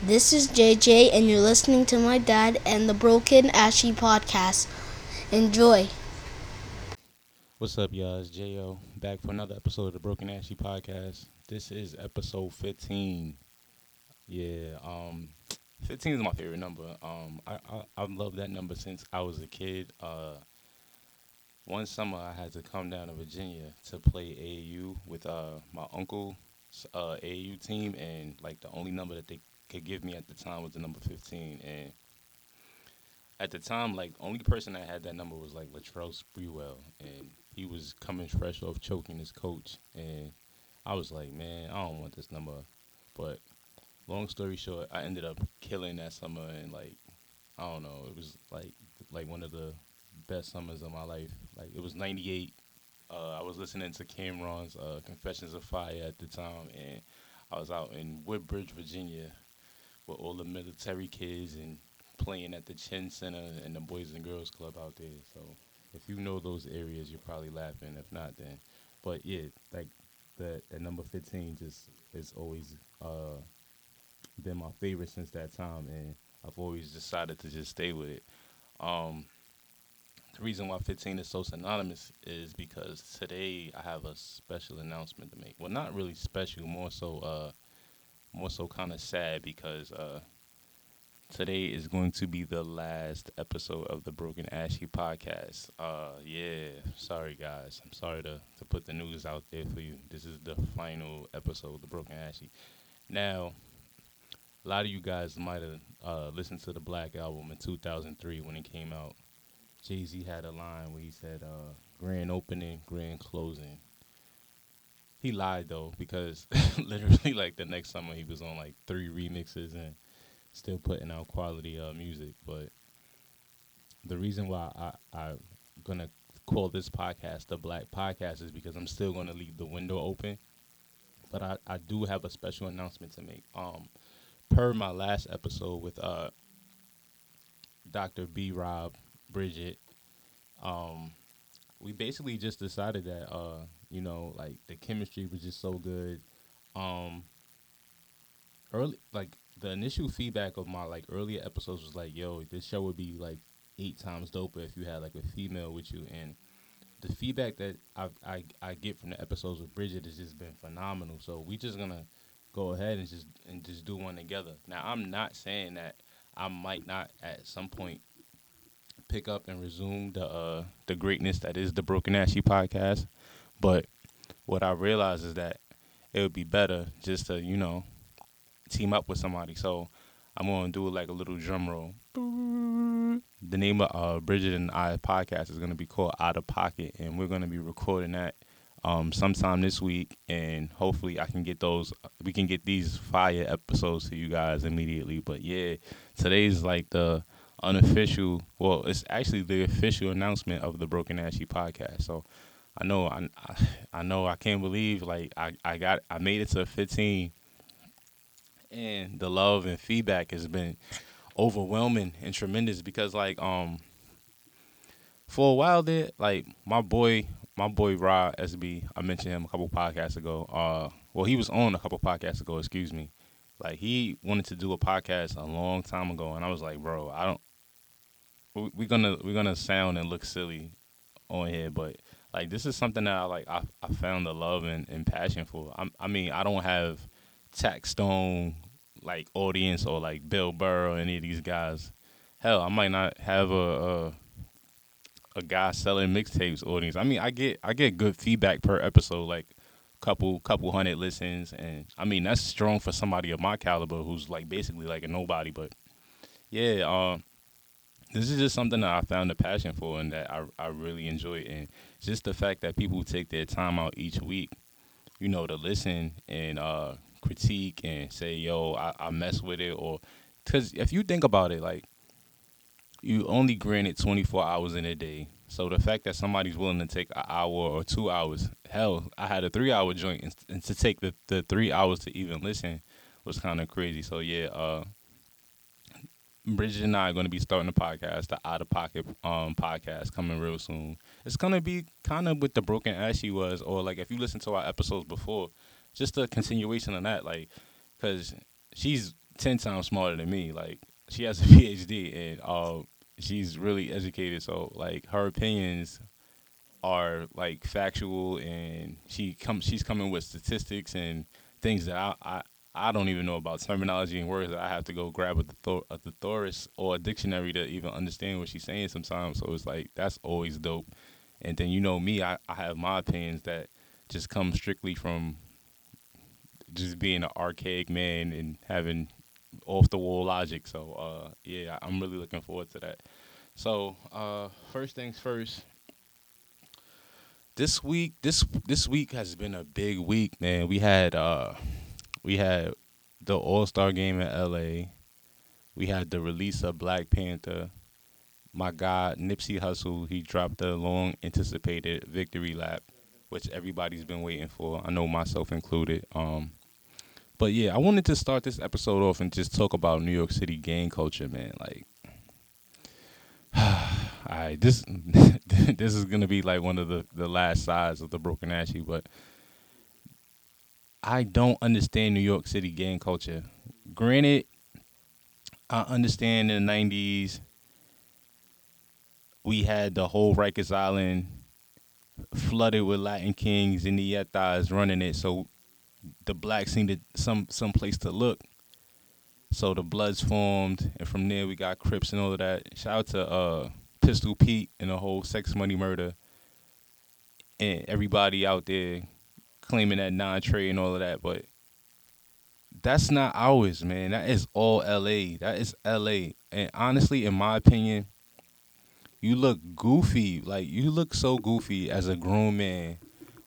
This is JJ, and you're listening to my dad and the Broke & Ashy podcast. Enjoy. What's up, y'all? It's Jo back for another episode of the Broke & Ashy podcast. This is episode 15. Yeah, um, 15 is my favorite number. Um, I, I I've loved that number since I was a kid. Uh, one summer I had to come down to Virginia to play AAU with uh my uncle's uh AAU team, and like the only number that they could give me at the time was the number 15, and at the time, like only person that had that number was like Latrell Sprewell, and he was coming fresh off choking his coach, and I was like, man, I don't want this number, but long story short, I ended up killing that summer, and like I don't know, it was like like one of the best summers of my life. Like it was '98. Uh, I was listening to Cam'ron's uh, "Confessions of Fire" at the time, and I was out in Woodbridge, Virginia, with all the military kids and playing at the Chinn Center and the Boys and Girls Club out there. So if you know those areas, you're probably laughing. If not, then, but yeah, like the, the number 15 just is always uh, been my favorite since that time, and I've always decided to just stay with it. Um, the reason why 15 is so synonymous is because today I have a special announcement to make. Well, not really special, more so, uh, more so kind of sad because uh, today is going to be the last episode of the Broke & Ashy podcast. Uh, yeah, sorry guys, I'm sorry to to put the news out there for you. This is the final episode of the Broke & Ashy. Now, a lot of you guys might have uh, listened to the Black album in 2003 when it came out. Jay Z had a line where he said, uh, "Grand opening, grand closing." He lied though because literally like the next summer he was on like three remixes and still putting out quality uh, music. But the reason why I I'm gonna call this podcast the Black Podcast is because I'm still gonna leave the window open. But I, I do have a special announcement to make. Um, per my last episode with uh Dr. B Rob Bridget, um, we basically just decided that uh, you know, like the chemistry was just so good. Um early like the initial feedback of my like earlier episodes was like, yo, this show would be like eight times doper if you had like a female with you and the feedback that I I I get from the episodes with Bridget has just been phenomenal. So we just gonna go ahead and just and just do one together. Now I'm not saying that I might not at some point pick up and resume the uh the greatness that is the Broke & Ashy podcast, but what I realize is that it would be better just to you know team up with somebody. So I'm gonna do like a little drum roll. The name of uh, Bridget and I podcast is gonna be called Out of Pocket, and we're gonna be recording that um, sometime this week, and hopefully I can get those. We can get these fire episodes to you guys immediately. But yeah, today's like the unofficial. Well, it's actually the official announcement of the Broke & Ashy podcast. So I know I, I know I can't believe like I, I got I made it to 15 and the love and feedback has been overwhelming and tremendous because like um for a while there like my boy my boy Rod SB I mentioned him a couple podcasts ago uh well he was on a couple podcasts ago excuse me. Like he wanted to do a podcast a long time ago and I was like bro I don't we- we're gonna we're gonna sound and look silly on here but like this is something that I like I, I found the love and, and passion for I, I mean I don't have Taxstone like audience or like Bill Burr or any of these guys. Hell, I might not have a a, a guy selling mixtapes audience. I mean, I get I get good feedback per episode, like couple couple hundred listens, and I mean that's strong for somebody of my caliber who's like basically like a nobody. But yeah, um, this is just something that I found a passion for and that I I really enjoy, and just the fact that people take their time out each week, you know, to listen and uh critique and say, yo, I, I mess with it. Or, because if you think about it, like, you only granted 24 hours in a day. So the fact that somebody's willing to take an hour or two hours, hell, I had a three hour joint, and, and to take the, the three hours to even listen was kind of crazy. So yeah, uh, Bridget and I are going to be starting a podcast, the Out of Pocket um podcast, coming real soon. It's going to be kind of what the Broke & Ashy was, or like if you listen to our episodes before, just a continuation of that, like, because she's ten times smarter than me. Like she has a PhD and uh, she's really educated. So like her opinions are like factual, and she comes she's coming with statistics and things that I, I I don't even know about terminology and words I have to go grab a, thor- a thesaurus or a dictionary to even understand what she's saying sometimes. So it's like that's always dope. And then you know me, I, I have my opinions that just come strictly from just being an archaic man and having off the wall logic. So uh, yeah, I'm really looking forward to that. So uh, first things first. This week, this this week has been a big week, man. We had uh, we had the All Star game in L.A. We had the release of Black Panther. My God, Nipsey Hussle, he dropped the long anticipated victory lap, which everybody's been waiting for. I know myself included. Um, but yeah, I wanted to start this episode off and just talk about New York City gang culture, man. Like, all right, this this is gonna be like one of the the last sides of the Broke & Ashy, but I don't understand New York City gang culture. Granted, I understand in the '90s we had the whole Rikers Island flooded with Latin kings and the Ñetas running it, so the blacks needed some some place to look. So the Bloods formed, and from there we got Crips and all of that. Shout out to uh, Pistol Pete and the whole Sex Money Murder, and everybody out there claiming that Nine Trey and all of that. But that's not ours, man. That is all L.A. That is L.A. And honestly, in my opinion, you look goofy. Like you look so goofy as a grown man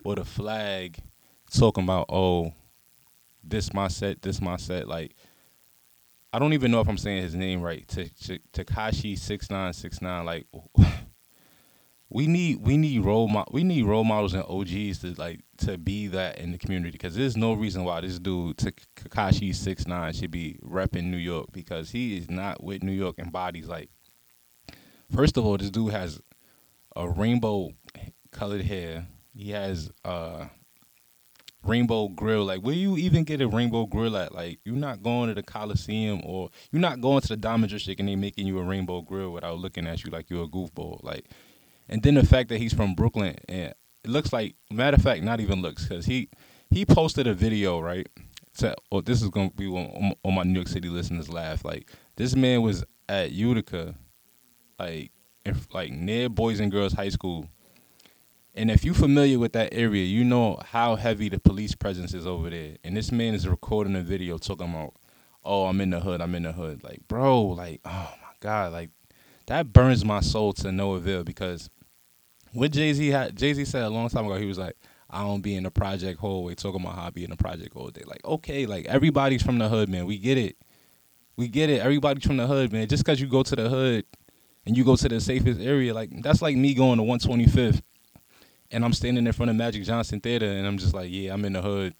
with a flag, talking about oh, this my set, this my set. Like I don't even know if I'm saying his name right. Tekashi six nine six nine. Like we need we need role mo- we need role models and OGs to like to be that in the community because there's no reason why this dude Tekashi six nine should be repping New York because he is not with New York and bodies like. First of all, this dude has a rainbow colored hair. He has uh rainbow grill. Like, where you even get a rainbow grill at? Like, you're not going to the Coliseum or you're not going to the Diamond and they making you a rainbow grill without looking at you like you're a goofball. Like, and then the fact that he's from Brooklyn and it looks like, matter of fact, not even looks because he he posted a video right. To, oh, this is gonna be on, on my New York City listeners laugh. Like, this man was at Utica, like, if, like near Boys and Girls High School and if you're familiar with that area, you know how heavy the police presence is over there. And this man is recording a video talking about, oh, I'm in the hood, I'm in the hood. Like, bro, like, oh my God, like that burns my soul to no avail because what Jay Z had Jay Z said a long time ago, he was like, I don't be in the project hallway talking about how I be in the project all day. Like, okay, like everybody's from the hood, man. We get it. We get it. Everybody's from the hood, man. Just cause you go to the hood and you go to the safest area, like that's like me going to 125th and I'm standing in front of Magic Johnson Theater, and I'm just like, yeah, I'm in the hood.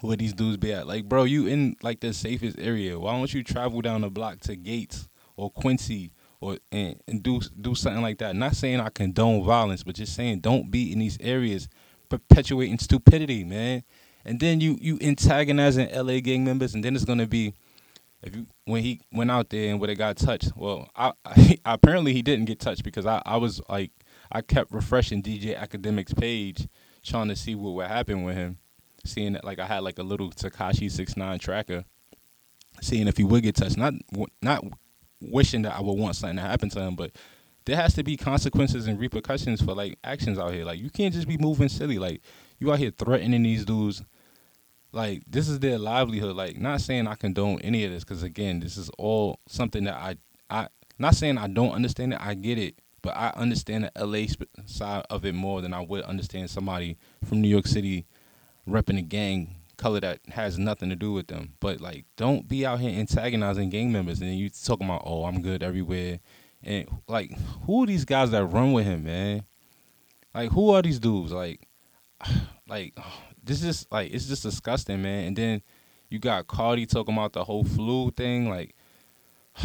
Where these dudes be at? Like, bro, you in like the safest area. Why don't you travel down the block to Gates or Quincy or and, and do do something like that? Not saying I condone violence, but just saying don't be in these areas perpetuating stupidity, man. And then you you antagonizing LA gang members, and then it's gonna be if you when he went out there and where they got touched. Well, I, I apparently he didn't get touched because I I was like I kept refreshing DJ Akademiks page, trying to see what would happen with him. Seeing that, like I had like a little Tekashi six nine tracker, seeing if he would get touched. Not not wishing that I would want something to happen to him, but there has to be consequences and repercussions for like actions out here. Like you can't just be moving silly. Like you out here threatening these dudes. Like this is their livelihood. Like not saying I condone any of this, because again, this is all something that I I not saying I don't understand it. I get it, but I understand the LA side of it more than I would understand somebody from New York City repping a gang color that has nothing to do with them. But like, don't be out here antagonizing gang members and you talking about, oh, I'm good everywhere, and like, who are these guys that run with him, man? Like, who are these dudes? Like, like this is like it's just disgusting, man. And then you got Cardi talking about the whole flu thing, like.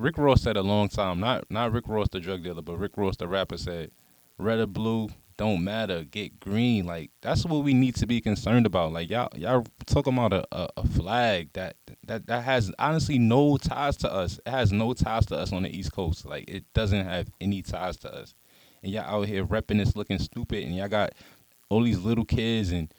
Rick Ross said a long time, not not Rick Ross the drug dealer, but Rick Ross the rapper said, red or blue, don't matter. Get green. Like that's what we need to be concerned about. Like y'all y'all talking about a, a, a flag that that that has honestly no ties to us. It has no ties to us on the East Coast. Like it doesn't have any ties to us. And y'all out here repping this looking stupid and y'all got all these little kids and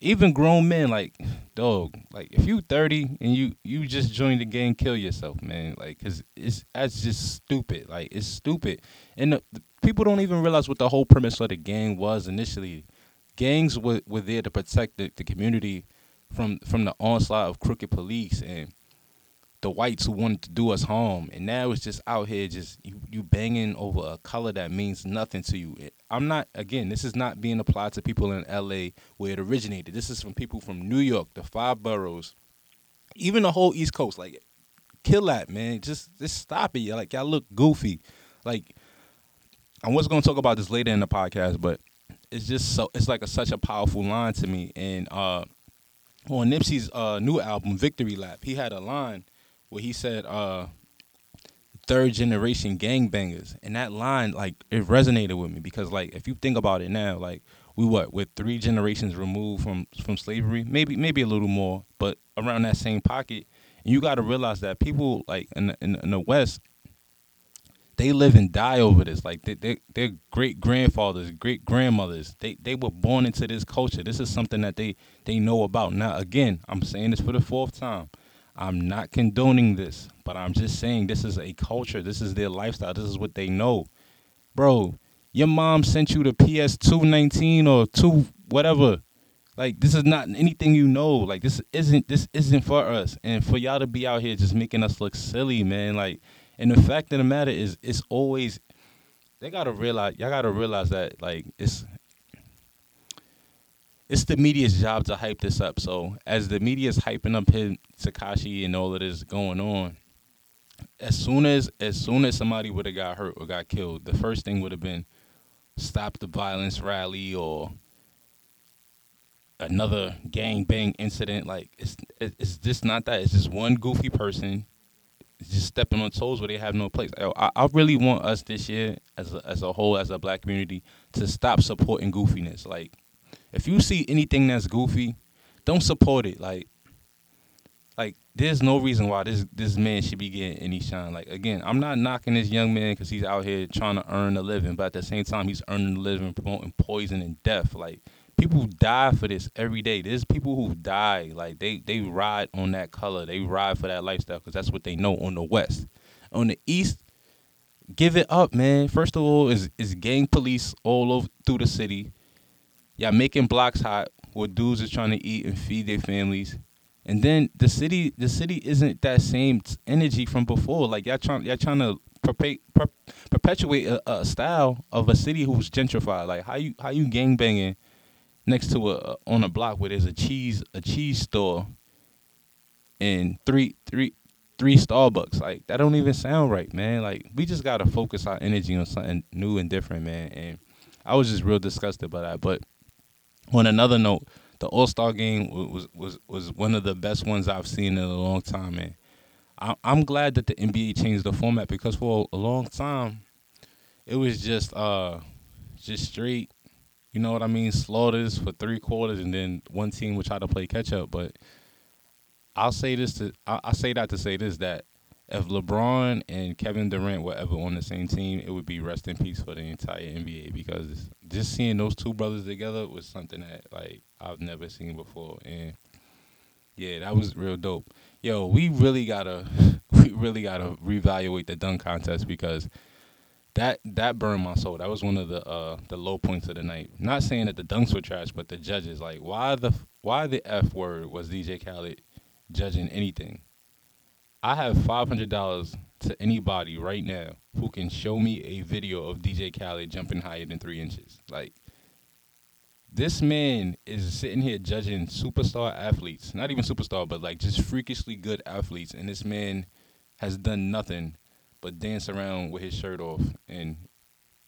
even grown men like dog like if you 30 and you you just joined the gang kill yourself man. Like because it's that's just stupid. Like it's stupid. And uh, the, the people don't even realize what the whole premise of the gang was initially. Gangs were, were there to protect the, the community from from the onslaught of crooked police and the whites who wanted to do us harm, and now it's just out here just you, you banging over a color that means nothing to you. I'm not again. This is not being applied to people in L.A. where it originated. This is from people from New York, the five boroughs, even the whole East Coast. Like, kill that man. Just just stop it. Like y'all look goofy. Like I was gonna talk about this later in the podcast, but it's just so it's like a, such a powerful line to me. And uh, on Nipsey's uh, new album, Victory Lap, he had a line where he said uh third generation gangbangers. And that line like it resonated with me because like if you think about it now like we what with three generations removed from from slavery maybe maybe a little more but around that same pocket. And you got to realize that people like in the, in, the west they live and die over this. Like they, they, their great grandfathers great grandmothers. They, they were born into this culture. This is something that they they know about. Now again i'm saying this for the fourth time I'm not condoning this, but I'm just saying this is a culture. This is their lifestyle. This is what they know. Bro, your mom sent you the PS219 or 2 whatever. Like this is not anything you know. Like this isn't this isn't for us. And for y'all to be out here just making us look silly, man. Like and the fact of the matter is it's always they gotta realize y'all gotta realize that like it's it's the media's job to hype this up. So as the media's hyping up him, Tekashi and all of this going on, as soon as as soon as somebody would have got hurt or got killed, the first thing would have been stop the violence rally or another gang bang incident. Like it's it's just not that. It's just one goofy person just stepping on toes where they have no place. I, I really want us this year as a, as a whole as a black community to stop supporting goofiness. Like if you see anything that's goofy, don't support it. Like, like there's no reason why this this man should be getting any shine. Like again, I'm not knocking this young man because he's out here trying to earn a living, but at the same time, he's earning a living promoting poison and death. Like people die for this every day. There's people who die like they they ride on that color. They ride for that lifestyle because that's what they know on the west. On the east, give it up, man. First of all, is is gang police all over through the city y'all making blocks hot where dudes are trying to eat and feed their families. And then the city, the city isn't that same energy from before. Like y'all trying, y'all trying to perpe- per- perpetuate a, a, style of a city who's gentrified. Like how you how you gang banging next to a on a block where there's a cheese a cheese store and three three three Starbucks. Like that don't even sound right, man. Like we just gotta focus our energy on something new and different, man. And I was just real disgusted by that, but on another note, the All Star game was was was one of the best ones I've seen in a long time, man. I, I'm glad that the NBA changed the format because for a long time, it was just uh just straight, you know what I mean, slaughters for three quarters, and then one team would try to play catch up. But I'll say this to I, I say that to say this that if LeBron and Kevin Durant were ever on the same team, it would be rest in peace for the entire NBA because just seeing those two brothers together was something that like I've never seen before, and yeah, that was real dope. Yo, we really gotta we really gotta reevaluate the dunk contest because that that burned my soul. That was one of the uh the low points of the night. Not saying that the dunks were trash, but the judges like why the why the f word was DJ Khaled judging anything? I have five hundred dollars to anybody right now who can show me a video of DJ Khaled jumping higher than three inches. Like this man is sitting here judging superstar athletes, not even superstar, but like just freakishly good athletes, and this man has done nothing but dance around with his shirt off and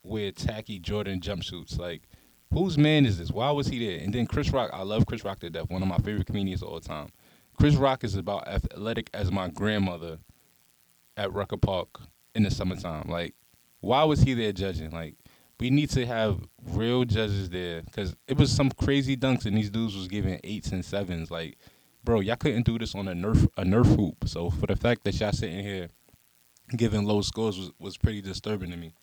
wear tacky Jordan jumpsuits. Like, whose man is this? Why was he there? And then Chris Rock, I love Chris Rock to death, one of my favorite comedians of all time. Chris Rock is about athletic as my grandmother at Rucker Park in the summertime. Like, why was he there judging? Like, we need to have real judges there because it was some crazy dunks and these dudes was giving eights and sevens. Like, bro, y'all couldn't do this on a nerf a nerf hoop. So for the fact that y'all sitting here giving low scores was, was pretty disturbing to me.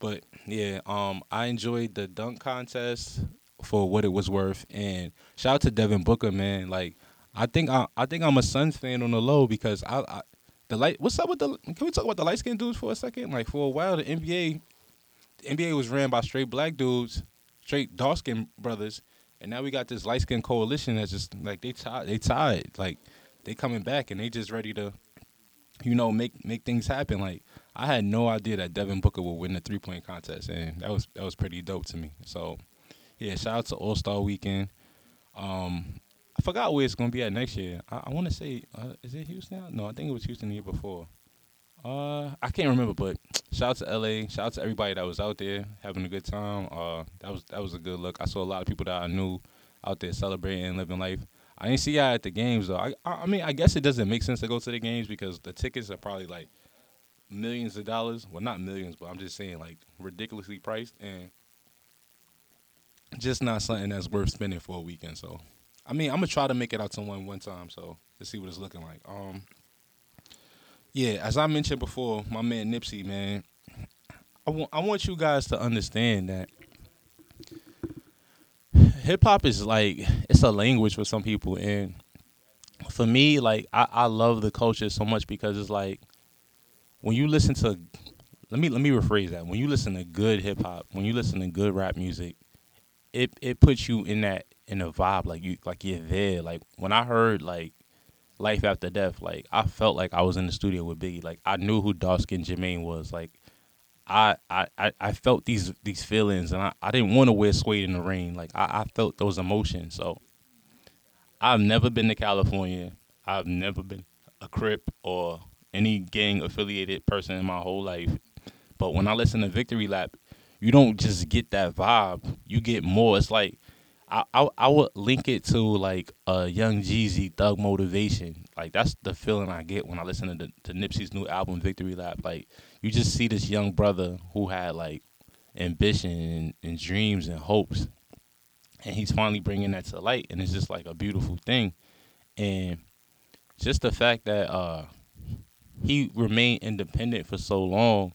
But yeah, um, I enjoyed the dunk contest for what it was worth, and shout out to Devin Booker, man. Like, I think I I think I'm a Suns fan on the low because I, I the light. What's up with the? Can we talk about the light skinned dudes for a second? Like for a while, the NBA the NBA was ran by straight black dudes, straight dark skinned brothers, and now we got this light skinned coalition that's just like they tied. They tied. Like they coming back and they just ready to, you know, make make things happen. Like I had no idea that Devin Booker would win the three point contest, and that was that was pretty dope to me. So yeah, shout out to All Star Weekend. Um, I forgot where it's gonna be at next year. I, I want to say, uh, is it Houston? No, I think it was Houston the year before. Uh, I can't remember, but shout out to LA. Shout out to everybody that was out there having a good time. Uh, that was that was a good look. I saw a lot of people that I knew out there celebrating, living life. I didn't see y'all at the games though. I I mean, I guess it doesn't make sense to go to the games because the tickets are probably like millions of dollars. Well, not millions, but I'm just saying like ridiculously priced and just not something that's worth spending for a weekend. So, I mean, I'm gonna try to make it out to one one time. So let's see what it's looking like. Um, yeah, as I mentioned before, my man Nipsey, man, I want I want you guys to understand that hip hop is like it's a language for some people, and for me, like I, I love the culture so much because it's like when you listen to let me let me rephrase that when you listen to good hip hop, when you listen to good rap music, it it puts you in that in a vibe like you like you're there. Like when I heard like life after death, like I felt like I was in the studio with Biggie. Like I knew who dark skinned Jermaine was. Like I, I, I felt these these feelings and I, I didn't want to wear suede in the rain. Like I, I felt those emotions. So I've never been to California. I've never been a Crip or any gang affiliated person in my whole life. But when I listen to Victory Lap, you don't just get that vibe. You get more. It's like I, I, I would link it to like a Young Jeezy Thug Motivation. Like that's the feeling I get when I listen to the, to Nipsey's new album Victory Lap. Like you just see this young brother who had like ambition and, and dreams and hopes, and he's finally bringing that to light, and it's just like a beautiful thing. And just the fact that uh, he remained independent for so long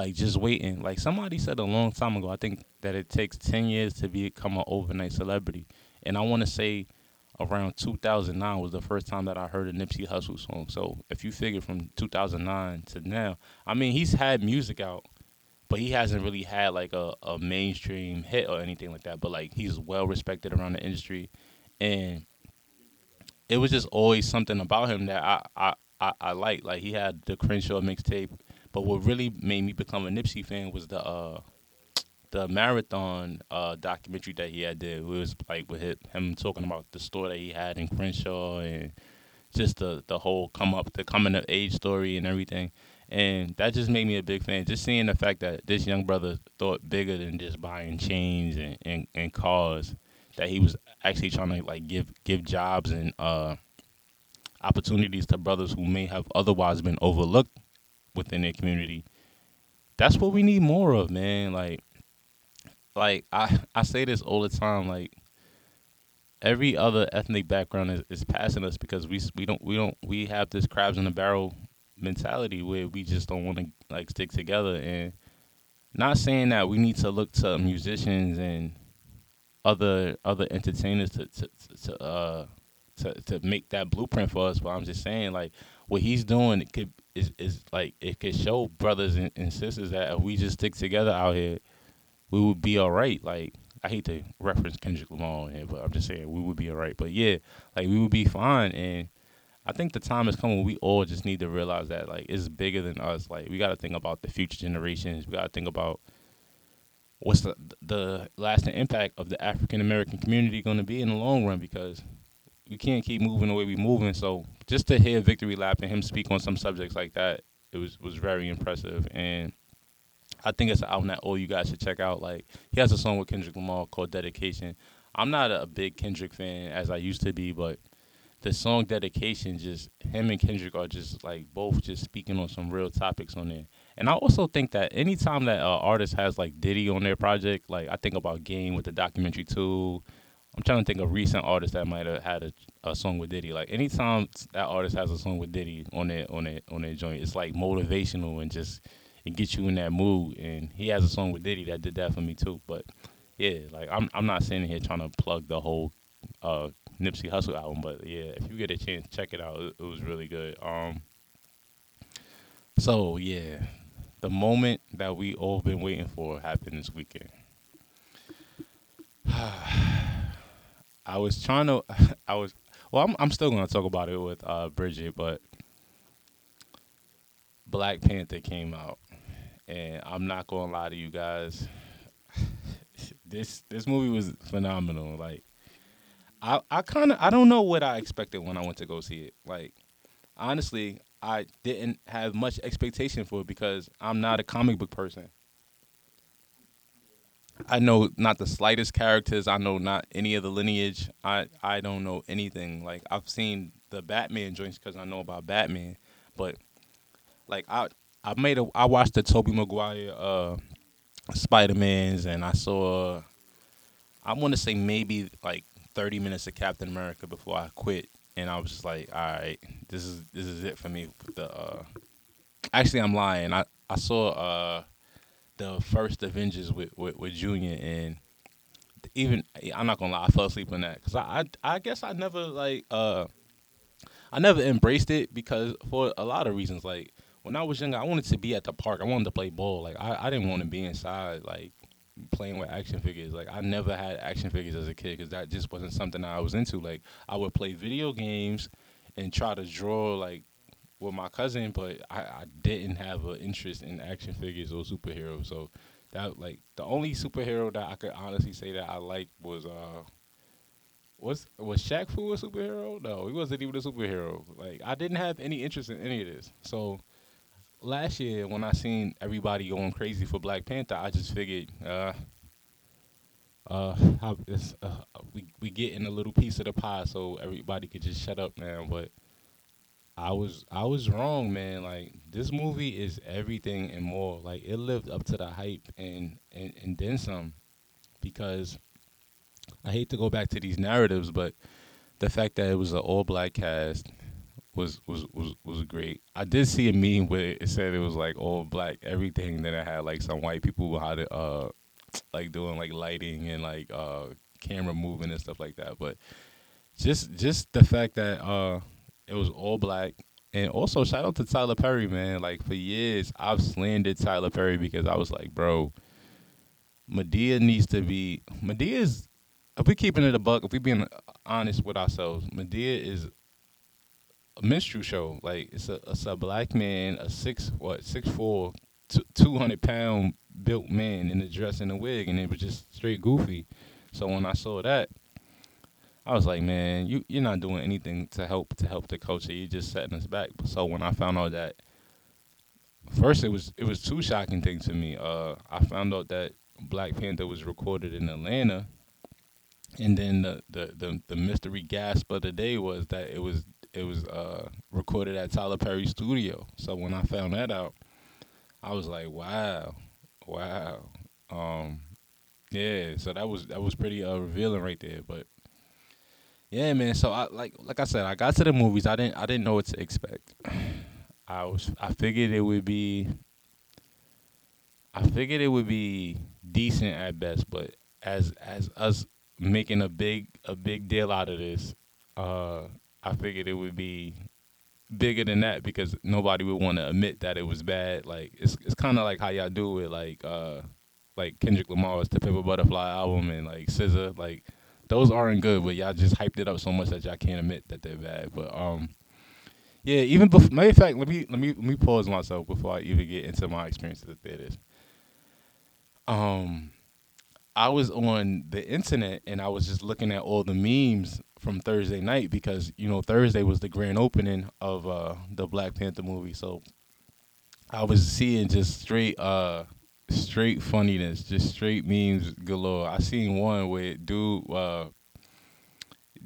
like just waiting. Like somebody said a long time ago, I think that it takes ten years to become an overnight celebrity, and I want to say around 2009 was the first time that I heard a Nipsey Hussle song. So if you figure from 2009 to now, I mean he's had music out, but he hasn't really had like a, a mainstream hit or anything like that. But like he's well respected around the industry, and it was just always something about him that I I I, I liked. Like he had the Crenshaw mixtape but what really made me become a Nipsey fan was the uh, the marathon uh, documentary that he had did. It was like with him talking about the store that he had in Crenshaw and just the the whole come up, the coming of age story and everything. And that just made me a big fan. Just seeing the fact that this young brother thought bigger than just buying chains and, and, and cars, that he was actually trying to like give give jobs and uh, opportunities to brothers who may have otherwise been overlooked within their community. That's what we need more of, man. Like, like I I say this all the time. Like, every other ethnic background is, is passing us because we we don't we don't we have this crabs in the barrel mentality where we just don't want to like stick together and not saying that we need to look to musicians and other other entertainers to to to uh to, to make that blueprint for us but I'm just saying like what he's doing it could is is like it could show brothers and, and sisters that if we just stick together out here, we would be all right. Like I hate to reference Kendrick Lamar here, but I'm just saying we would be all right. But yeah, like we would be fine. And I think the time is coming. We all just need to realize that like it's bigger than us. Like we got to think about the future generations. We got to think about what's the the lasting impact of the African American community going to be in the long run because we can't keep moving the way we're moving. So just to hear Victory Lap and him speak on some subjects like that, it was was very impressive. And I think it's an album that all you guys should check out. Like he has a song with Kendrick Lamar called Dedication. I'm not a big Kendrick fan as I used to be, but the song dedication, just him and Kendrick are just like both just speaking on some real topics on there. And I also think that anytime that an artist has like Diddy on their project, like I think about Game with the documentary too. I'm trying to think of recent artists that might have had a, a song with Diddy. Like anytime that artist has a song with Diddy on their on their on their joint, it's like motivational and just it gets you in that mood. And he has a song with Diddy that did that for me too. But yeah, like I'm I'm not sitting here trying to plug the whole uh, Nipsey Hussle album, but yeah, if you get a chance, check it out. It, it was really good. Um, so yeah, the moment that we all been waiting for happened this weekend. I was trying to, I was, well, I'm, I'm still going to talk about it with uh, Bridget, but Black Panther came out, and I'm not going to lie to you guys. this this movie was phenomenal. Like, I I kind of I don't know what I expected when I went to go see it. Like, honestly, I didn't have much expectation for it because I'm not a comic book person. I know not the slightest characters. I know not any of the lineage. I I don't know anything. Like I've seen the Batman joints because I know about Batman, but like I I made a I watched the Tobey Maguire uh Spider Mans and I saw I want to say maybe like 30 minutes of Captain America before I quit and I was just like, all right, this is this is it for me. The uh, actually, I'm lying. I I saw uh, the first Avengers with with, with Junior and even I'm not gonna lie, I fell asleep on that because I, I I guess I never like uh I never embraced it because for a lot of reasons like when I was younger I wanted to be at the park I wanted to play ball like I, I didn't want to be inside like playing with action figures. Like I never had action figures as a kid because that just wasn't something I was into. Like I would play video games and try to draw like with my cousin, but I, I didn't have an interest in action figures or superheroes. So that like the only superhero that I could honestly say that I liked was uh was was Shaq Fu a superhero? No, he wasn't even a superhero. Like I didn't have any interest in any of this. So last year when I seen everybody going crazy for Black Panther, I just figured, uh, uh, how, uh, we we getting a little piece of the pie, so everybody could just shut up now. But I was I was wrong, man. Like this movie is everything and more. Like it lived up to the hype and and, and then some, because I hate to go back to these narratives, but the fact that it was an all black cast was was was was great. I did see a meme where it said it was like all black everything. Then it had like some white people how to uh like doing like lighting and like uh camera moving and stuff like that. But just just the fact that uh it was all black and also shout out to Tyler Perry, man. Like for years I've slandered Tyler Perry because I was like, bro, Madea needs to be Madea's if we keeping it a buck, if we being honest with ourselves, Madea is a minstrel show. Like it's a it's a black man, a six what six four, two hundred pound built man in a dress and a wig, and it was just straight goofy. So when I saw that, I was like, man, you you're not doing anything to help to help the culture. You're just setting us back. So when I found out that, first it was it was two shocking things to me. Uh, I found out that Black Panther was recorded in Atlanta. And then the, the, the, the mystery gasp of the day was that it was it was uh, recorded at Tyler Perry studio. So when I found that out, I was like, wow, wow. Um, yeah, so that was that was pretty uh, revealing right there. But yeah, man. So I like like I said, I got to the movies. I didn't I didn't know what to expect. I was I figured it would be. I figured it would be decent at best, but as as us making a big a big deal out of this, uh, I figured it would be bigger than that because nobody would want to admit that it was bad. Like it's it's kind of like how y'all do it, like uh, like Kendrick Lamar's "To Pimp a Butterfly" album and like SZA, like those aren't good, but y'all just hyped it up so much that y'all can't admit that they're bad. But um, yeah, even before, matter of fact, let me let me let me pause myself before I even get into my experience at the theaters. Um, I was on the internet and I was just looking at all the memes from Thursday night because you know Thursday was the grand opening of uh, the Black Panther movie. So I was seeing just straight uh straight funniness, just straight memes galore. I seen one where dude uh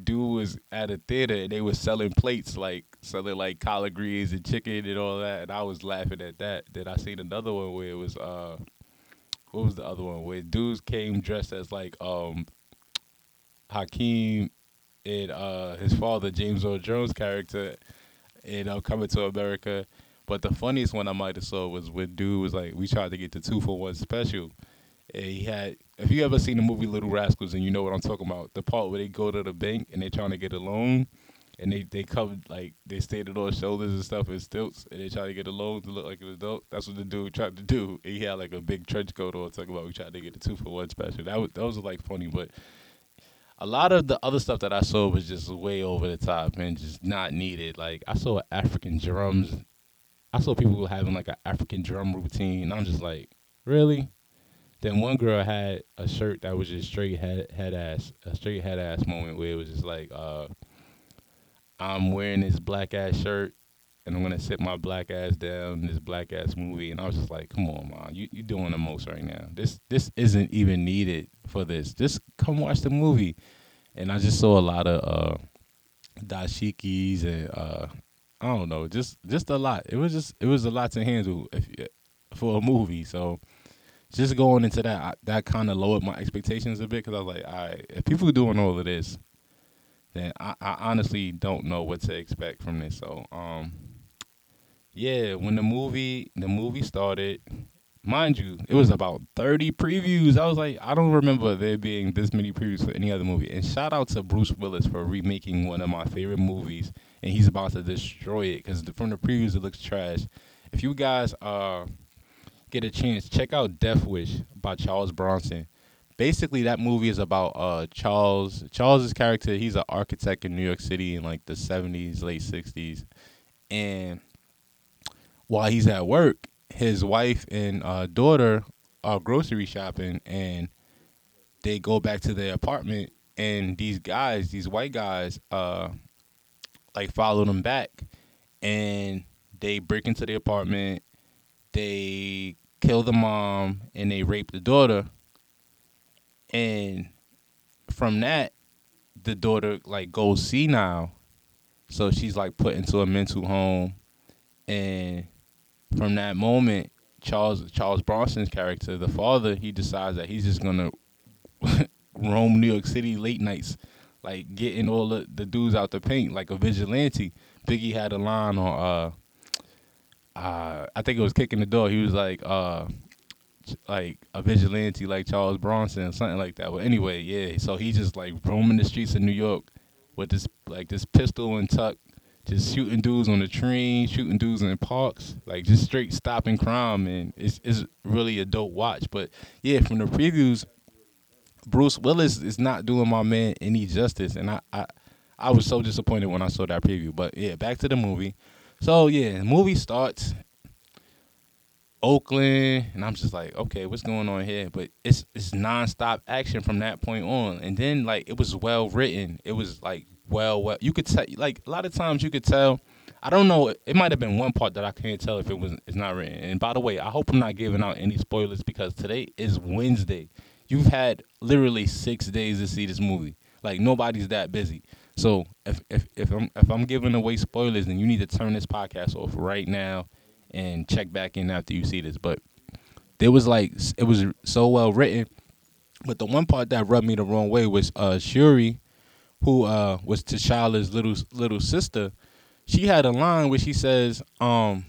dude was at a theater and they were selling plates like selling like collard greens and chicken and all that, and I was laughing at that. Then I seen another one where it was uh, what was the other one where dudes came dressed as like um, Hakeem and uh his father James Earl Jones character, and uh, coming to America. But the funniest one I might have saw was when dude was like, we tried to get the two for one special. And he had, if you ever seen the movie Little Rascals and you know what I'm talking about, the part where they go to the bank and they're trying to get a loan, and they they covered like they stayed on shoulders and stuff in stilts, and they try to get a loan to look like an adult. That's what the dude tried to do. And he had like a big trench coat on, talking about we tried to get the two for one special. That was that was like funny, but a lot of the other stuff that I saw was just way over the top and just not needed. Like I saw African drums I saw people having like an African drum routine, and I'm just like, really? Then one girl had a shirt that was just straight head head ass, a straight head ass moment where it was just like, uh, I'm wearing this black ass shirt, and I'm gonna sit my black ass down in this black ass movie, and I was just like, come on, mom, you you doing the most right now. This this isn't even needed for this. Just come watch the movie, and I just saw a lot of uh, dashikis and uh, I don't know, just just a lot. It was just it was a lot to handle if, for a movie. So just going into that, I, that kind of lowered my expectations a bit because I was like, all right, if people are doing all of this, then I, I honestly don't know what to expect from this. So um, yeah, when the movie the movie started, mind you, it was about 30 previews. I was like, I don't remember there being this many previews for any other movie. And shout out to Bruce Willis for remaking one of my favorite movies and he's about to destroy it because from the previews it looks trash. If you guys uh get a chance, check out Death Wish by Charles Bronson. Basically, that movie is about uh Charles Charles's character. He's an architect in New York City in like the seventies, late sixties, and while he's at work, his wife and uh, daughter are grocery shopping, and they go back to their apartment, and these guys, these white guys, uh, like follow them back. And they break into the apartment. They kill the mom and they rape the daughter. And from that the daughter like goes senile. So she's like put into a mental home. And from that moment charles charles bronson's character the father he decides that he's just gonna roam new york city late nights like getting all the, the dudes out the paint like a vigilante. Biggie had a line on uh uh I think it was kicking the door. He was like uh like a vigilante like Charles Bronson something like that. But anyway, yeah, so he just like roaming the streets of New York with this like this pistol and tuck, just shooting dudes on the train, shooting dudes in parks, like just straight stopping crime and it's it's really a dope watch. But yeah, from the previews Bruce Willis is not doing my man any justice, and I, I, I was so disappointed when I saw that preview. But yeah, back to the movie. So yeah, movie starts Oakland, and I'm just like, okay, what's going on here? But it's it's nonstop action from that point on, and then like it was well written. It was like well, well, you could tell. Like a lot of times, you could tell. I don't know. It might have been one part that I can't tell if it was it's not written. And by the way, I hope I'm not giving out any spoilers because today is Wednesday you've had literally six days to see this movie. Like nobody's that busy. So if if if I'm if I'm giving away spoilers, then you need to turn this podcast off right now and check back in after you see this. But there was like it was so well written. But the one part that rubbed me the wrong way was uh Shuri, who uh was T'Challa's little little sister. She had a line where she says, um,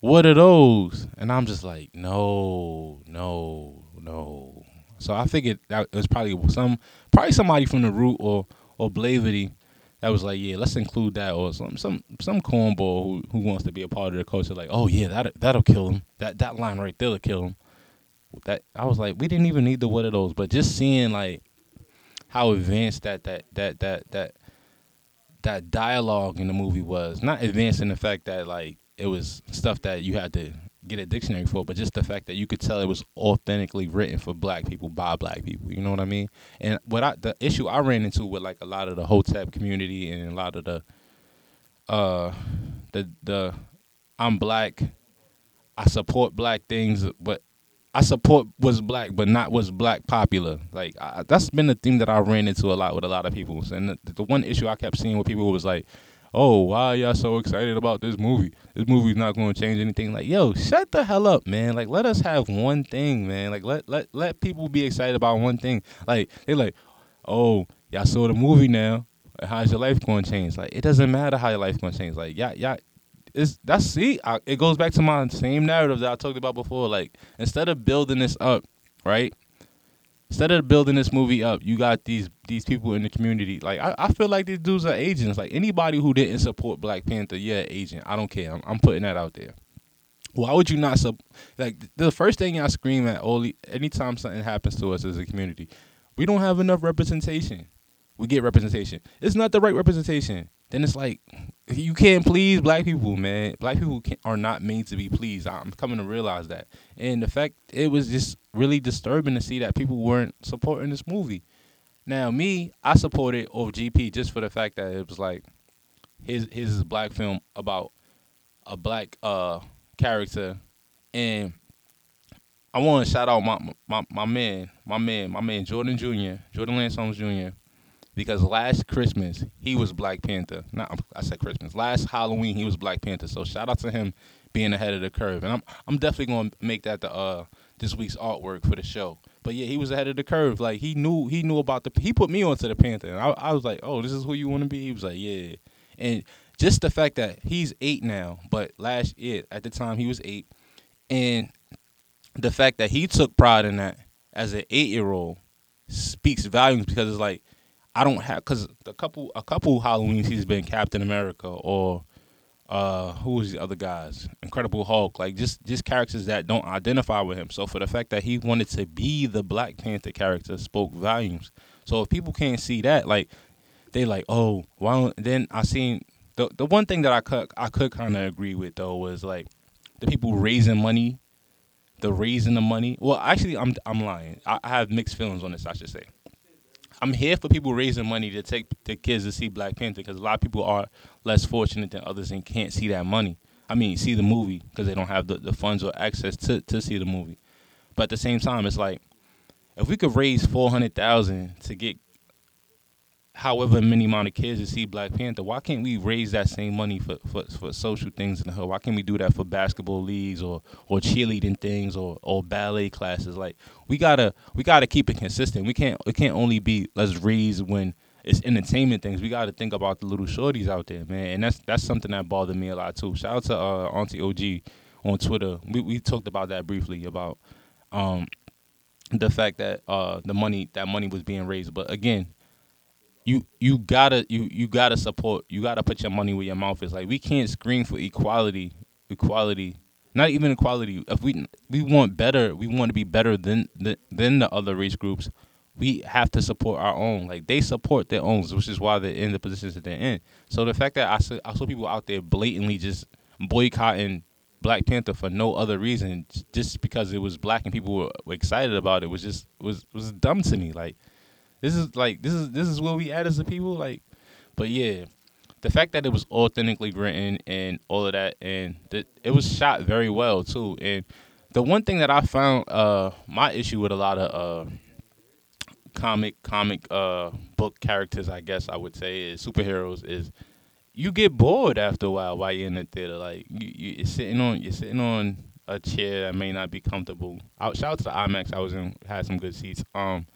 what are those? And I'm just like, no, no, no. So I figured that was probably some probably somebody from the root or or Blavity that was like, yeah, let's include that or some some some cornball who who wants to be a part of the culture. Like, oh yeah, that that'll kill him. That that line right there'll kill him. That I was like, we didn't even need the what of those, but just seeing like how advanced that that that that that that dialogue in the movie was. Not advanced in the fact that like it was stuff that you had to get a dictionary for, but just the fact that you could tell it was authentically written for black people by black people. You know what I mean? And what I the issue I ran into with like a lot of the Hotep community and a lot of the uh the the I'm black, I support black things, but I support what's black, but not what's black popular. Like I, that's been the thing that I ran into a lot with a lot of people. And the, the one issue I kept seeing with people was like, "Oh, why y'all so excited about this movie? This movie's not going to change anything." Like, yo, shut the hell up, man. Like, let us have one thing, man. Like, let let let people be excited about one thing. Like, they like, "Oh, y'all saw the movie now. How's your life going to change?" Like, it doesn't matter how your life going to change. Like, y'all, y'all, it's that's see, I, it goes back to my same narrative that I talked about before. Like instead of building this up, right? Instead of building this movie up, you got these these people in the community. Like I, I feel like these dudes are agents. Like anybody who didn't support Black Panther, yeah, agent. I don't care. I'm, I'm putting that out there. Why would you not sub? Like the first thing I scream at only anytime something happens to us as a community, we don't have enough representation. We get representation. It's not the right representation then it's like you can't please black people, man. Black people are not made to be pleased. I'm coming to realize that, and the fact it was just really disturbing to see that people weren't supporting this movie. Now, me, I supported of GP just for the fact that it was like his his black film about a black uh character, and I want to shout out my my my man, my man, my man Jordan Jr. Jordan Lance Holmes Jr because last Christmas he was Black Panther. Not I said Christmas. Last Halloween he was Black Panther. So shout out to him being ahead of the curve. And I'm I'm definitely gonna make that the uh this week's artwork for the show. But yeah, he was ahead of the curve. Like he knew he knew about the he put me onto the Panther. And I, I was like, oh, this is who you want to be. He was like, yeah. And just the fact that he's eight now, but last year at the time he was eight, and the fact that he took pride in that as an eight year old speaks volumes because it's like I don't have because a couple a couple Halloweens he's been Captain America or uh who was the other guys Incredible Hulk like just just characters that don't identify with him. So for the fact that he wanted to be the Black Panther character spoke volumes. So if people can't see that like they like oh why then I seen the the one thing that I could I could kind of agree with though was like the people raising money the raising the money. Well, actually, I'm I'm lying. I, I have mixed feelings on this. I should say. I'm here for people raising money to take the kids to see Black Panther because a lot of people are less fortunate than others and can't see that money. I mean, see the movie because they don't have the, the funds or access to, to see the movie. But at the same time, it's like if we could raise four hundred thousand to get however many amount of kids to see Black Panther, why can't we raise that same money for, for, for social things in the hood? Why can't we do that for basketball leagues or, or cheerleading things or, or ballet classes? Like we gotta we gotta keep it consistent. We can't it can't only be let's raise when it's entertainment things. We gotta think about the little shorties out there, man. And that's that's something that bothered me a lot too. Shout out to uh, Auntie OG on Twitter. We we talked about that briefly about um the fact that uh the money that money was being raised. But again, you you gotta you you gotta support you gotta put your money where your mouth is. Like we can't scream for equality equality not even equality. If we we want better we want to be better than than the other race groups we have to support our own. Like they support their own which is why they're in the positions that they're in. So the fact that i saw, I saw people out there blatantly just boycotting black panther for no other reason just because it was black and people were excited about it was just was was dumb to me. Like this is like this is this is where we at as a people. Like, but yeah, the fact that it was authentically written and all of that, and that it was shot very well too. And the one thing that I found uh my issue with a lot of uh comic comic uh book characters, I guess I would say, is superheroes is you get bored after a while while you're in the theater. Like you, you're sitting on you're sitting on a chair that may not be comfortable. Out shout out to the IMAX. I was in had some good seats. Um,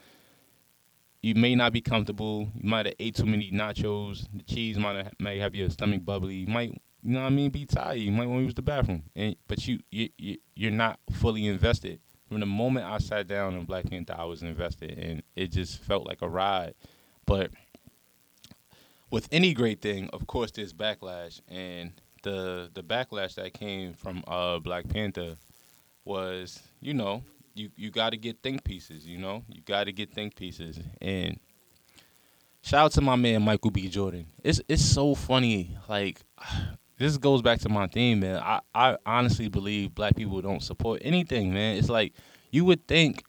you may not be comfortable. You might have ate too many nachos. The cheese might have, may have your stomach bubbly. You might, you know what I mean, be tired. You might want to use the bathroom. And but you, you, you you're not fully invested. From the moment I sat down in Black Panther, I was invested, and it just felt like a ride. But with any great thing, of course, there's backlash, and the the backlash that came from uh, Black Panther was, you know, you you got to get think pieces. You know, you got to get think pieces. And shout out to my man Michael B. Jordan. It's it's so funny. Like this goes back to my theme, man. I I honestly believe black people don't support anything, man. It's like you would think.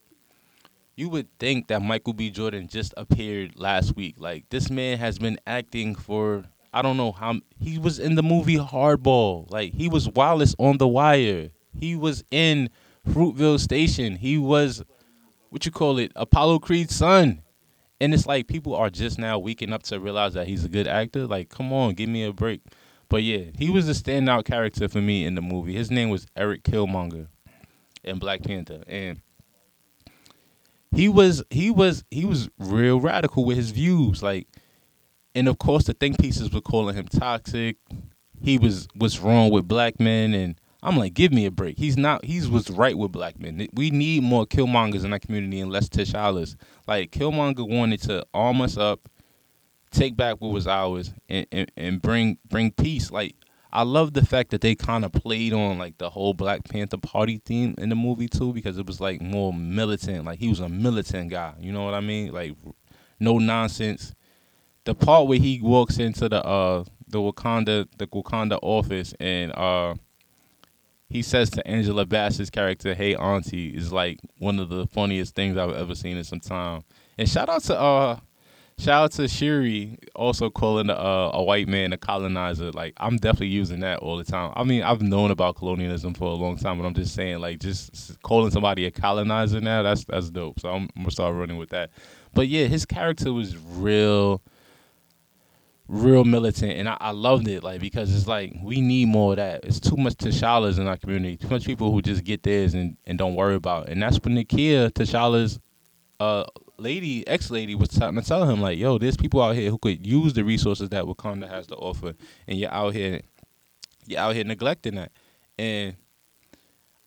You would think that Michael B. Jordan just appeared last week. Like this man has been acting for I don't know how he was in the movie Hardball. Like he was Wallace on The Wire. He was in Fruitvale Station. He was what you call it, Apollo Creed's son. And it's like people are just now waking up to realize that he's a good actor. Like, come on, give me a break. But yeah, he was a standout character for me in the movie. His name was Eric Killmonger in Black Panther. And he was he was he was real radical with his views. Like and of course the think pieces were calling him toxic. He was what's wrong with black men and I'm like, give me a break. He's not. He's was right with black men. We need more Killmongers in our community and less T'Challas. Like Killmonger wanted to arm us up, take back what was ours, and, and, and bring bring peace. Like I love the fact that they kind of played on like the whole Black Panther Party theme in the movie too, because it was like more militant. Like he was a militant guy. You know what I mean? Like no nonsense. The part where he walks into the uh the Wakanda the Wakanda office and uh he says to Angela Bassett's character, "Hey Auntie," is like one of the funniest things I've ever seen in some time. And shout out to uh, shout out to Shuri also calling a, uh, a white man a colonizer. Like I'm definitely using that all the time. I mean, I've known about colonialism for a long time, but I'm just saying, like, just calling somebody a colonizer now, that's that's dope. So I'm, I'm gonna start running with that. But yeah, his character was real real militant, and I, I, loved it. Like because it's like we need more of that. It's too much T'Challa's in our community. Too much people who just get theirs and, and don't worry about. It. And that's when Nakia T'Challa's uh lady ex lady was trying to tell him like, yo, there's people out here who could use the resources that Wakanda has to offer, and you're out here, you're out here neglecting that. And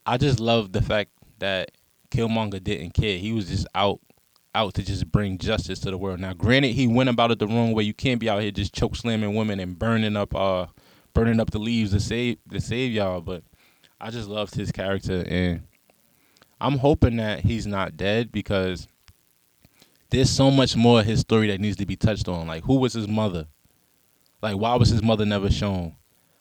I just love the fact that Killmonger didn't care. He was just out out to just bring justice to the world. Now, granted, he went about it the wrong way. You can't be out here just choke slamming women and burning up uh burning up the leaves to save to save y'all. But I just loved his character, and I'm hoping that he's not dead because there's so much more of his story that needs to be touched on. Like, who was his mother? Like, why was his mother never shown?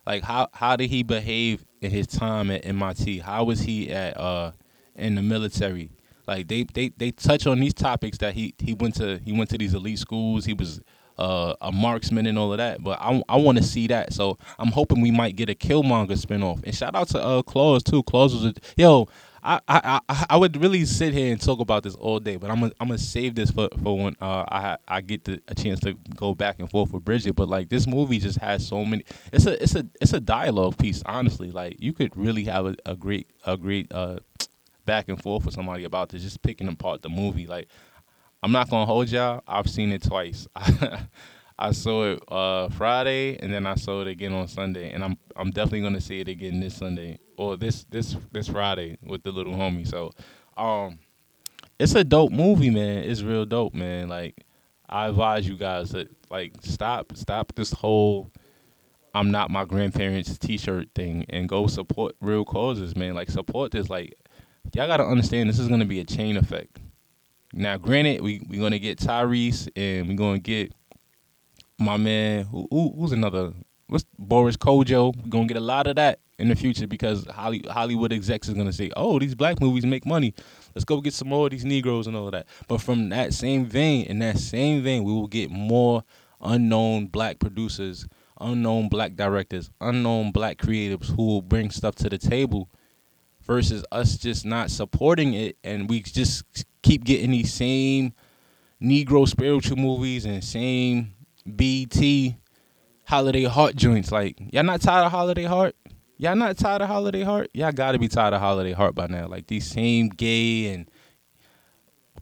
Like, how how did he behave in his time at MIT? How was he at uh in the military? Like they they they touch on these topics that he he went to he went to these elite schools. He was uh, a marksman and all of that. But I, I want to see that. So I'm hoping we might get a Killmonger spinoff. And shout out to uh Klaue too. Klaue was a, yo. I, I I I would really sit here and talk about this all day, but I'm gonna I'm gonna save this for, for when uh I I get the, a chance to go back and forth with Bridget. But like this movie just has so many. It's a it's a it's a dialogue piece. Honestly, like you could really have a, a great a great uh back and forth with somebody about this, just picking apart the movie. Like, I'm not gonna hold y'all. I've seen it twice. I saw it uh, Friday, and then I saw it again on Sunday, and I'm I'm definitely gonna see it again this Sunday or this this this Friday with the little homie. So, um, it's a dope movie, man. It's real dope, man. Like, I advise you guys to like stop stop this whole I'm not my grandparents' T-shirt thing and go support real causes, man. Like support this. Like y'all gotta understand this is gonna be a chain effect. Now, granted, we we gonna get Tyrese and we gonna get my man who, who who's another what's Boris Kodjoe. We're gonna get a lot of that in the future because Hollywood execs is gonna say, "Oh, these black movies make money. Let's go get some more of these Negroes and all of that." But from that same vein, in that same vein, we will get more unknown black producers, unknown black directors, unknown black creatives who will bring stuff to the table versus us just not supporting it and we just keep getting these same Negro spiritual movies and same BT holiday heart joints. Like, y'all not tired of holiday heart? Y'all not tired of holiday heart? Y'all gotta be tired of holiday heart by now. Like these same gay and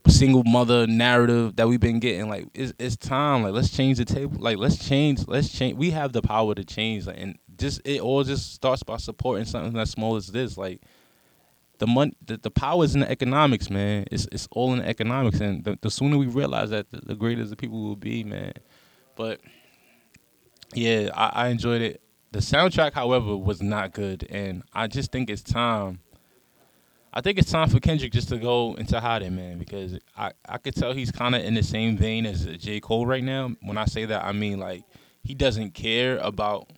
single mother narrative that we've been getting. Like it's it's time. Like let's change the table. Like let's change. Let's change. We have the power to change. Like, and just it all just starts by supporting something as small as this. Like the money, the, the power is in the economics, man. It's it's all in the economics, and the, the sooner we realize that, the, the, greater the people will be, man. But yeah, I, I enjoyed it. The soundtrack, however, was not good, and I just think it's time. I think it's time for Kendrick just to go into hiding, man, because I, I could tell he's kind of in the same vein as J. Cole right now. When I say that, I mean like he doesn't care about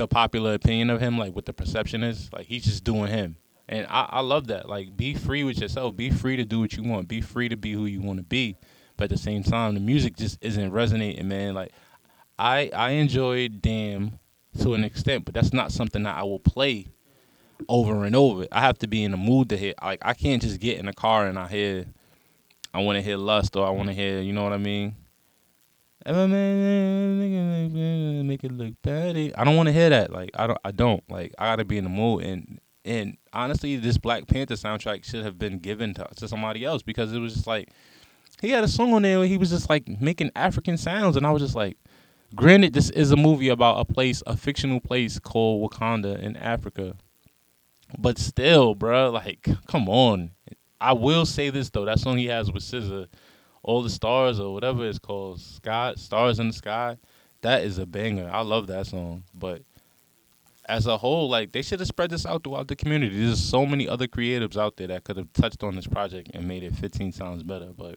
the popular opinion of him, like what the perception is. Like he's just doing him. And I, I love that. Like be free with yourself. Be free to do what you want. Be free to be who you want to be. But at the same time, the music just isn't resonating, man. Like I I enjoyed Damn to an extent, but that's not something that I will play over and over. I have to be in the mood to hear. Like I can't just get in the car and I hear, I want to hear lust or I want to hear, you know what I mean? Make it look bad. I don't want to hear that. Like I don't. I don't. Like I gotta be in the mood. And and honestly, this Black Panther soundtrack should have been given to, to somebody else because it was just like he had a song on there where he was just like making African sounds, and I was just like, granted, this is a movie about a place, a fictional place called Wakanda in Africa, but still, bro, like, come on. I will say this though, that song he has with SZA, All the Stars or whatever it's called, Sky Stars in the Sky, that is a banger. I love that song. But as a whole, like they should have spread this out throughout the community. There's so many other creatives out there that could have touched on this project and made it 15 times better. But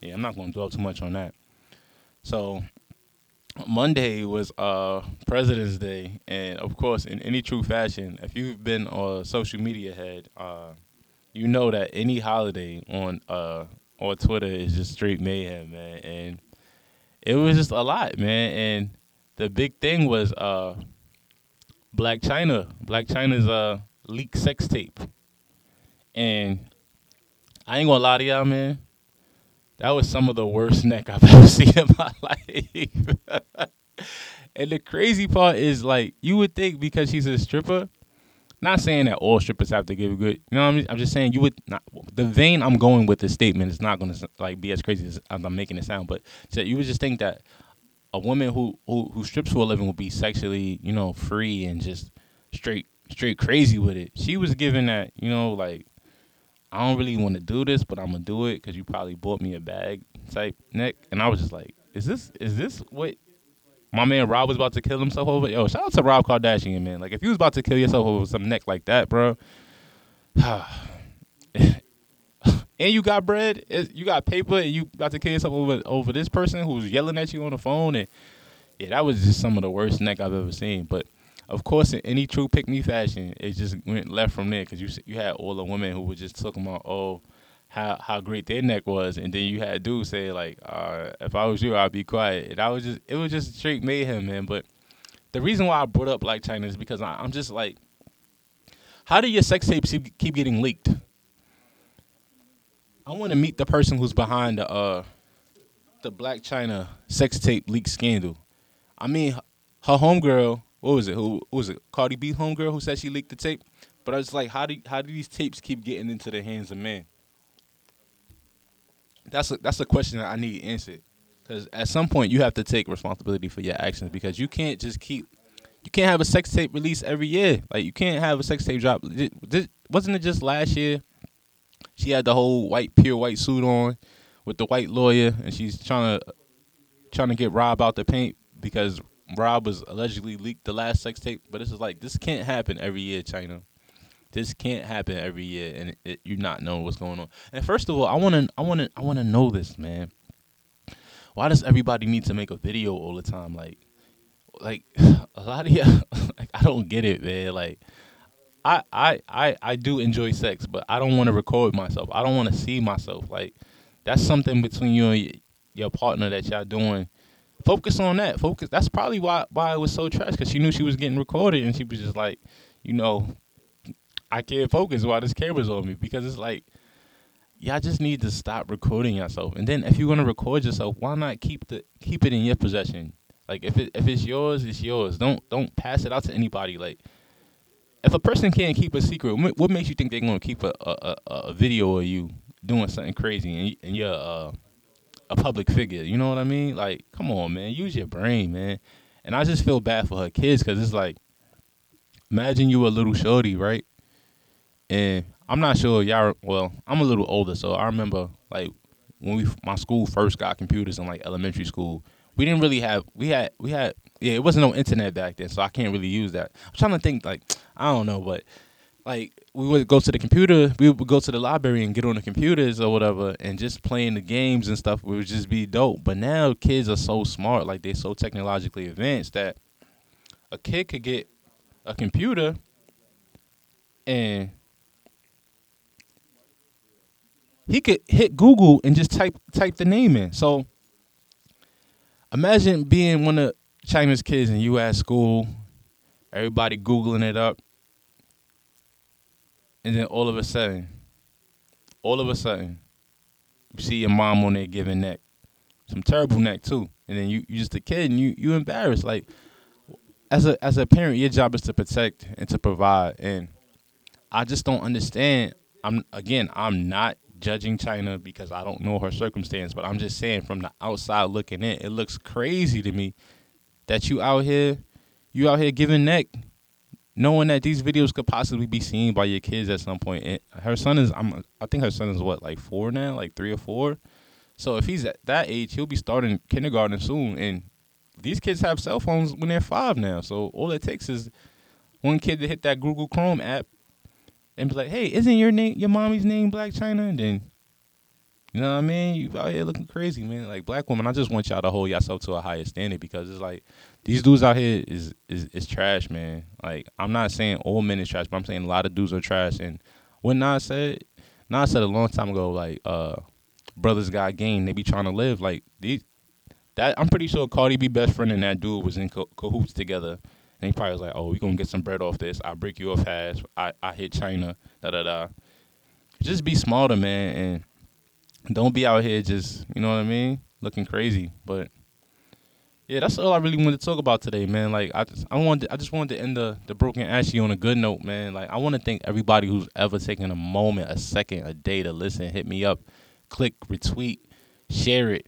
yeah, I'm not gonna dwell too much on that. So Monday was uh President's Day, and of course, in any true fashion, if you've been a social media head, uh, you know that any holiday on uh on Twitter is just straight mayhem, man. And it was just a lot, man. And the big thing was uh Blac Chyna, Blac Chyna's uh leaked sex tape, and I ain't gonna lie to y'all, man. That was some of the worst neck I've ever seen in my life. and the crazy part is like you would think because she's a stripper, not saying that all strippers have to give a good. You know what I mean? I'm just saying you would not. The vein I'm going with this statement is not going to like be as crazy as I'm making it sound, but so you would just think that a woman who, who who strips for a living would be sexually, you know, free and just straight straight crazy with it. She was given that, you know, like I don't really want to do this, but I'm gonna do it because you probably bought me a bag type neck. And I was just like, is this is this what my man Rob was about to kill himself over? Yo, shout out to Rob Kardashian, man. Like if you was about to kill yourself over some neck like that, bro. and you got bread, you got paper, and you about to kill yourself over over this person who's yelling at you on the phone, and yeah, that was just some of the worst neck I've ever seen. But of course, in any true pick me fashion, it just went left from there because you you had all the women who were just talking about oh how how great their neck was, and then you had dudes say like uh, if I was you, I'd be quiet. And I was just it was just straight mayhem, man. But the reason why I brought up Blac Chyna is because I, I'm just like, how do your sex tapes keep getting leaked? I want to meet the person who's behind the uh the Blac Chyna sex tape leak scandal. I mean, her homegirl what was it? Who, who was it? Cardi B homegirl who said she leaked the tape. But I was like, how do how do these tapes keep getting into the hands of men? That's a, that's a question that I need answered. Because at some point you have to take responsibility for your actions because you can't just keep you can't have a sex tape release every year. Like you can't have a sex tape drop. wasn't it just last year? She had the whole white pure white suit on with the white lawyer, and she's trying to trying to get Rob out the paint because Rob was allegedly leaked the last sex tape, but this is like this can't happen every year, Chyna. This can't happen every year, and it, it, you're not knowing what's going on. And first of all, I wanna, I wanna, I wanna know this, man. Why does everybody need to make a video all the time? Like, like a lot of you, like I don't get it, man. Like, I, I, I, I do enjoy sex, but I don't want to record myself. I don't want to see myself. Like, that's something between you and your partner that y'all doing focus on that. Focus. That's probably why why it was so trash because she knew she was getting recorded and she was just like, you know, I can't focus while this camera's on me because it's like, y'all just need to stop recording yourself. And then if you're gonna record yourself, why not keep the keep it in your possession? Like if it if it's yours, it's yours. Don't don't pass it out to anybody. Like if a person can't keep a secret, what makes you think they're gonna keep a a, a, a video of you doing something crazy and, and you're uh a public figure. You know what I mean? Like, come on, man, use your brain, man. And I just feel bad for her kids because it's like, imagine you a little shorty, right? And I'm not sure y'all. Well, I'm a little older, so I remember like when we my school first got computers in like elementary school. We didn't really have we had we had yeah it wasn't no internet back then, so I can't really use that. I'm trying to think like I don't know, but like we would go to the computer, we would go to the library and get on the computers or whatever, and just playing the games and stuff would just be dope. But now kids are so smart, like they're so technologically advanced that a kid could get a computer and he could hit Google and just type type the name in. So imagine being one of Chyna's kids and you at school, everybody googling it up and then all of a sudden, all of a sudden, you see your mom on there giving neck, some terrible neck too, and then you you just a kid and you you embarrassed. Like as a as a parent, your job is to protect and to provide, and I just don't understand. I'm again, I'm not judging Chyna because I don't know her circumstance, but I'm just saying from the outside looking in, it looks crazy to me that you out here, you out here giving neck, knowing that these videos could possibly be seen by your kids at some point. And her son is, I'm, I think her son is what, like four now, like three or four. So if he's at that age, he'll be starting kindergarten soon, and these kids have cell phones when they're five now. So all it takes is one kid to hit that Google Chrome app and be like, "Hey, isn't your name your mommy's name Blac Chyna? And then, you know what I mean? You out here looking crazy, man. Like black women, I just want y'all to hold yourself to a higher standard because it's like these dudes out here is is is trash, man. Like I'm not saying all men is trash, but I'm saying a lot of dudes are trash. And what Nas said, Nas said a long time ago, like uh, brothers got game. They be trying to live like these. That I'm pretty sure Cardi B best friend and that dude was in co- cahoots together and he probably was like, "Oh, we gonna get some bread off this. I break you off fast. I I hit Chyna. Da da da. Just be smarter, man, and don't be out here just you know what I mean, looking crazy. But yeah, that's all I really wanted to talk about today, man. Like I just I wanted I just wanted to end the the Broke & Ashy on a good note, man. Like I want to thank everybody who's ever taken a moment, a second, a day to listen. Hit me up, click, retweet, share it,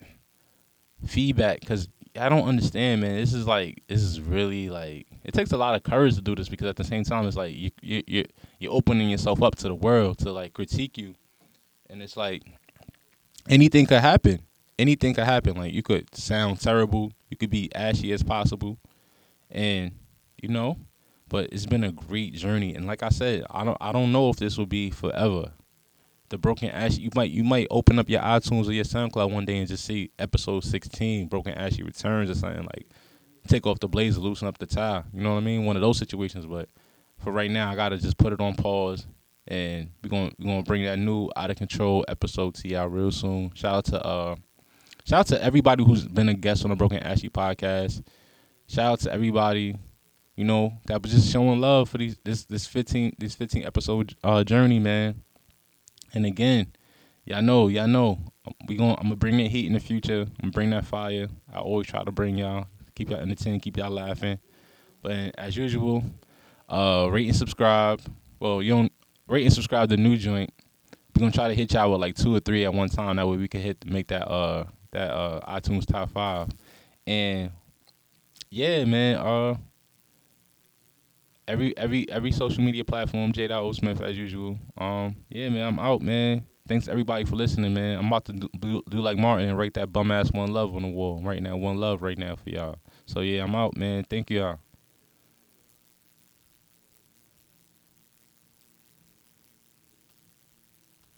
feedback, because I don't understand, man. This is like this is really like it takes a lot of courage to do this because at the same time it's like you you you you're opening yourself up to the world to like critique you, and it's like anything could happen. Anything could happen. Like you could sound terrible. You could be ashy as possible, and you know. But it's been a great journey, and like I said, I don't I don't know if this will be forever the Broke & Ashy you might you might open up your iTunes or your SoundCloud one day and just see episode sixteen, Broke & Ashy returns or something like take off the blazer, loosen up the tie. You know what I mean? One of those situations. But for right now I gotta just put it on pause and we're gonna we're gonna bring that new out of control episode to y'all real soon. Shout out to uh shout out to everybody who's been a guest on the Broke & Ashy podcast. Shout out to everybody, you know, that was just showing love for these this this fifteen this fifteen episode uh journey, man. And again, y'all know, y'all know, we going I'm gonna bring that heat in the future. I'm gonna bring that fire. I always try to bring y'all, keep y'all entertained, keep y'all laughing. But as usual, uh, rate and subscribe. Well, you don't rate and subscribe the new joint. We're gonna try to hit y'all with like two or three at one time. That way we can hit make that uh that uh iTunes top five. And yeah, man. Uh, every every every social media platform, J. O. Smith as usual. Um, yeah, man, I'm out, man. Thanks everybody for listening, man. I'm about to do, do, like Martin and write that bum ass one love on the wall right now, one love right now for y'all. So yeah, I'm out, man. Thank y'all.